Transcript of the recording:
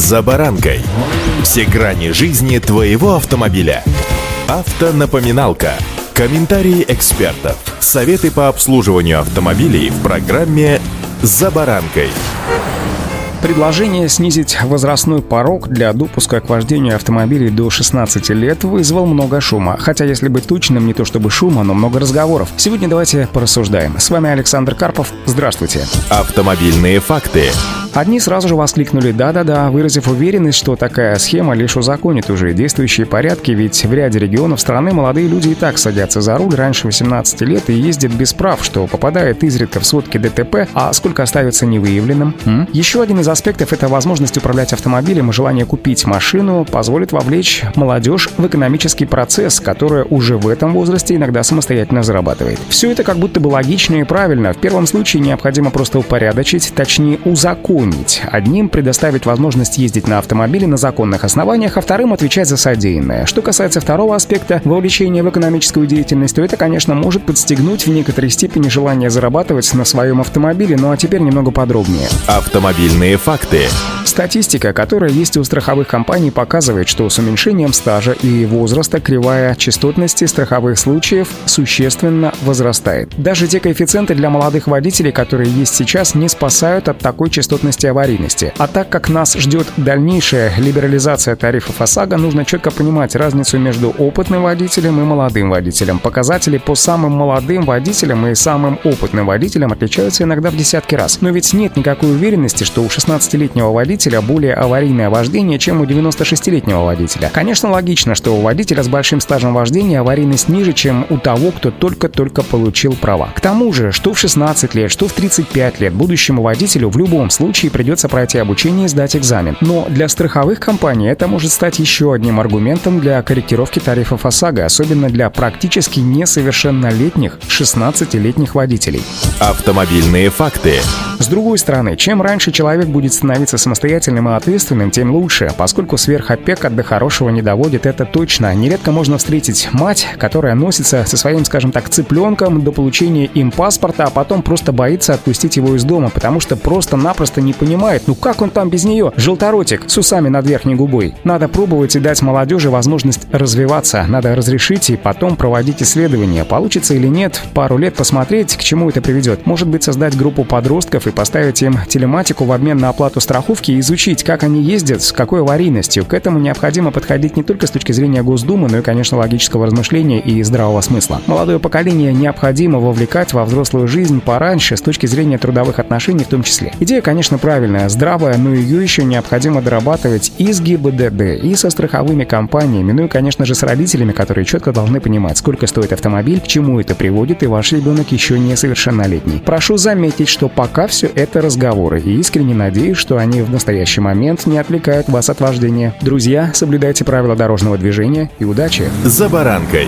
«За баранкой». Все грани жизни твоего автомобиля. Автонапоминалка. Комментарии экспертов. Советы по обслуживанию автомобилей в программе «За баранкой». Предложение снизить возрастной порог для допуска к вождению автомобилей до 16 лет вызвал много шума. Хотя, если быть точным, не то чтобы шума, но много разговоров. Сегодня давайте порассуждаем. С вами Александр Карпов. Здравствуйте. Автомобильные факты. Одни сразу же воскликнули «да-да-да», выразив уверенность, что такая схема лишь узаконит уже действующие порядки, ведь в ряде регионов страны молодые люди и так садятся за руль раньше 18 лет и ездят без прав, что попадает изредка в сводки ДТП, а сколько остается невыявленным. М? Еще один из аспектов — это возможность управлять автомобилем и желание купить машину позволит вовлечь молодежь в экономический процесс, который уже в этом возрасте иногда самостоятельно зарабатывает. Все это как будто бы логично и правильно. В первом случае необходимо просто упорядочить, точнее узаконить напомнить. Одним предоставить возможность ездить на автомобиле на законных основаниях, а вторым отвечать за содеянное. Что касается второго аспекта вовлечения в экономическую деятельность, то это, конечно, может подстегнуть в некоторой степени желание зарабатывать на своем автомобиле, ну а теперь немного подробнее. Автомобильные факты. Статистика, которая есть у страховых компаний, показывает, что с уменьшением стажа и возраста кривая частотности страховых случаев существенно возрастает. Даже те коэффициенты для молодых водителей, которые есть сейчас, не спасают от такой частотности аварийности. А так как нас ждет дальнейшая либерализация тарифов ОСАГО, нужно четко понимать разницу между опытным водителем и молодым водителем. Показатели по самым молодым водителям и самым опытным водителям отличаются иногда в десятки раз. Но ведь нет никакой уверенности, что у 16-летнего водителя более аварийное вождение, чем у 96-летнего водителя. Конечно, логично, что у водителя с большим стажем вождения аварийность ниже, чем у того, кто только-только получил права. К тому же, что в 16 лет, что в 35 лет будущему водителю в любом случае придется пройти обучение и сдать экзамен. Но для страховых компаний это может стать еще одним аргументом для корректировки тарифов ОСАГО, особенно для практически несовершеннолетних 16-летних водителей. Автомобильные факты. С другой стороны, чем раньше человек будет становиться самостоятельным и ответственным, тем лучше, поскольку сверхопека до хорошего не доводит, это точно. Нередко можно встретить мать, которая носится со своим, скажем так, цыпленком до получения им паспорта, а потом просто боится отпустить его из дома, потому что просто-напросто не понимает, ну как он там без нее? Желторотик с усами над верхней губой. Надо пробовать и дать молодежи возможность развиваться. Надо разрешить и потом проводить исследования. Получится или нет, пару лет посмотреть, к чему это приведет. Может быть, создать группу подростков и поставить им телематику в обмен на оплату страховки и изучить, как они ездят, с какой аварийностью. К этому необходимо подходить не только с точки зрения Госдумы, но и, конечно, логического размышления и здравого смысла. Молодое поколение необходимо вовлекать во взрослую жизнь пораньше, с точки зрения трудовых отношений в том числе. Идея, конечно, правильная, здравая, но ее еще необходимо дорабатывать и с ГИБДД, и со страховыми компаниями, ну и, конечно же, с родителями, которые четко должны понимать, сколько стоит автомобиль, к чему это приводит, и ваш ребенок еще несовершеннолетний. Прошу заметить, что пока все это разговоры, и искренне надеюсь, что они в настоящий момент не отвлекают вас от вождения. Друзья, соблюдайте правила дорожного движения и удачи! «За баранкой»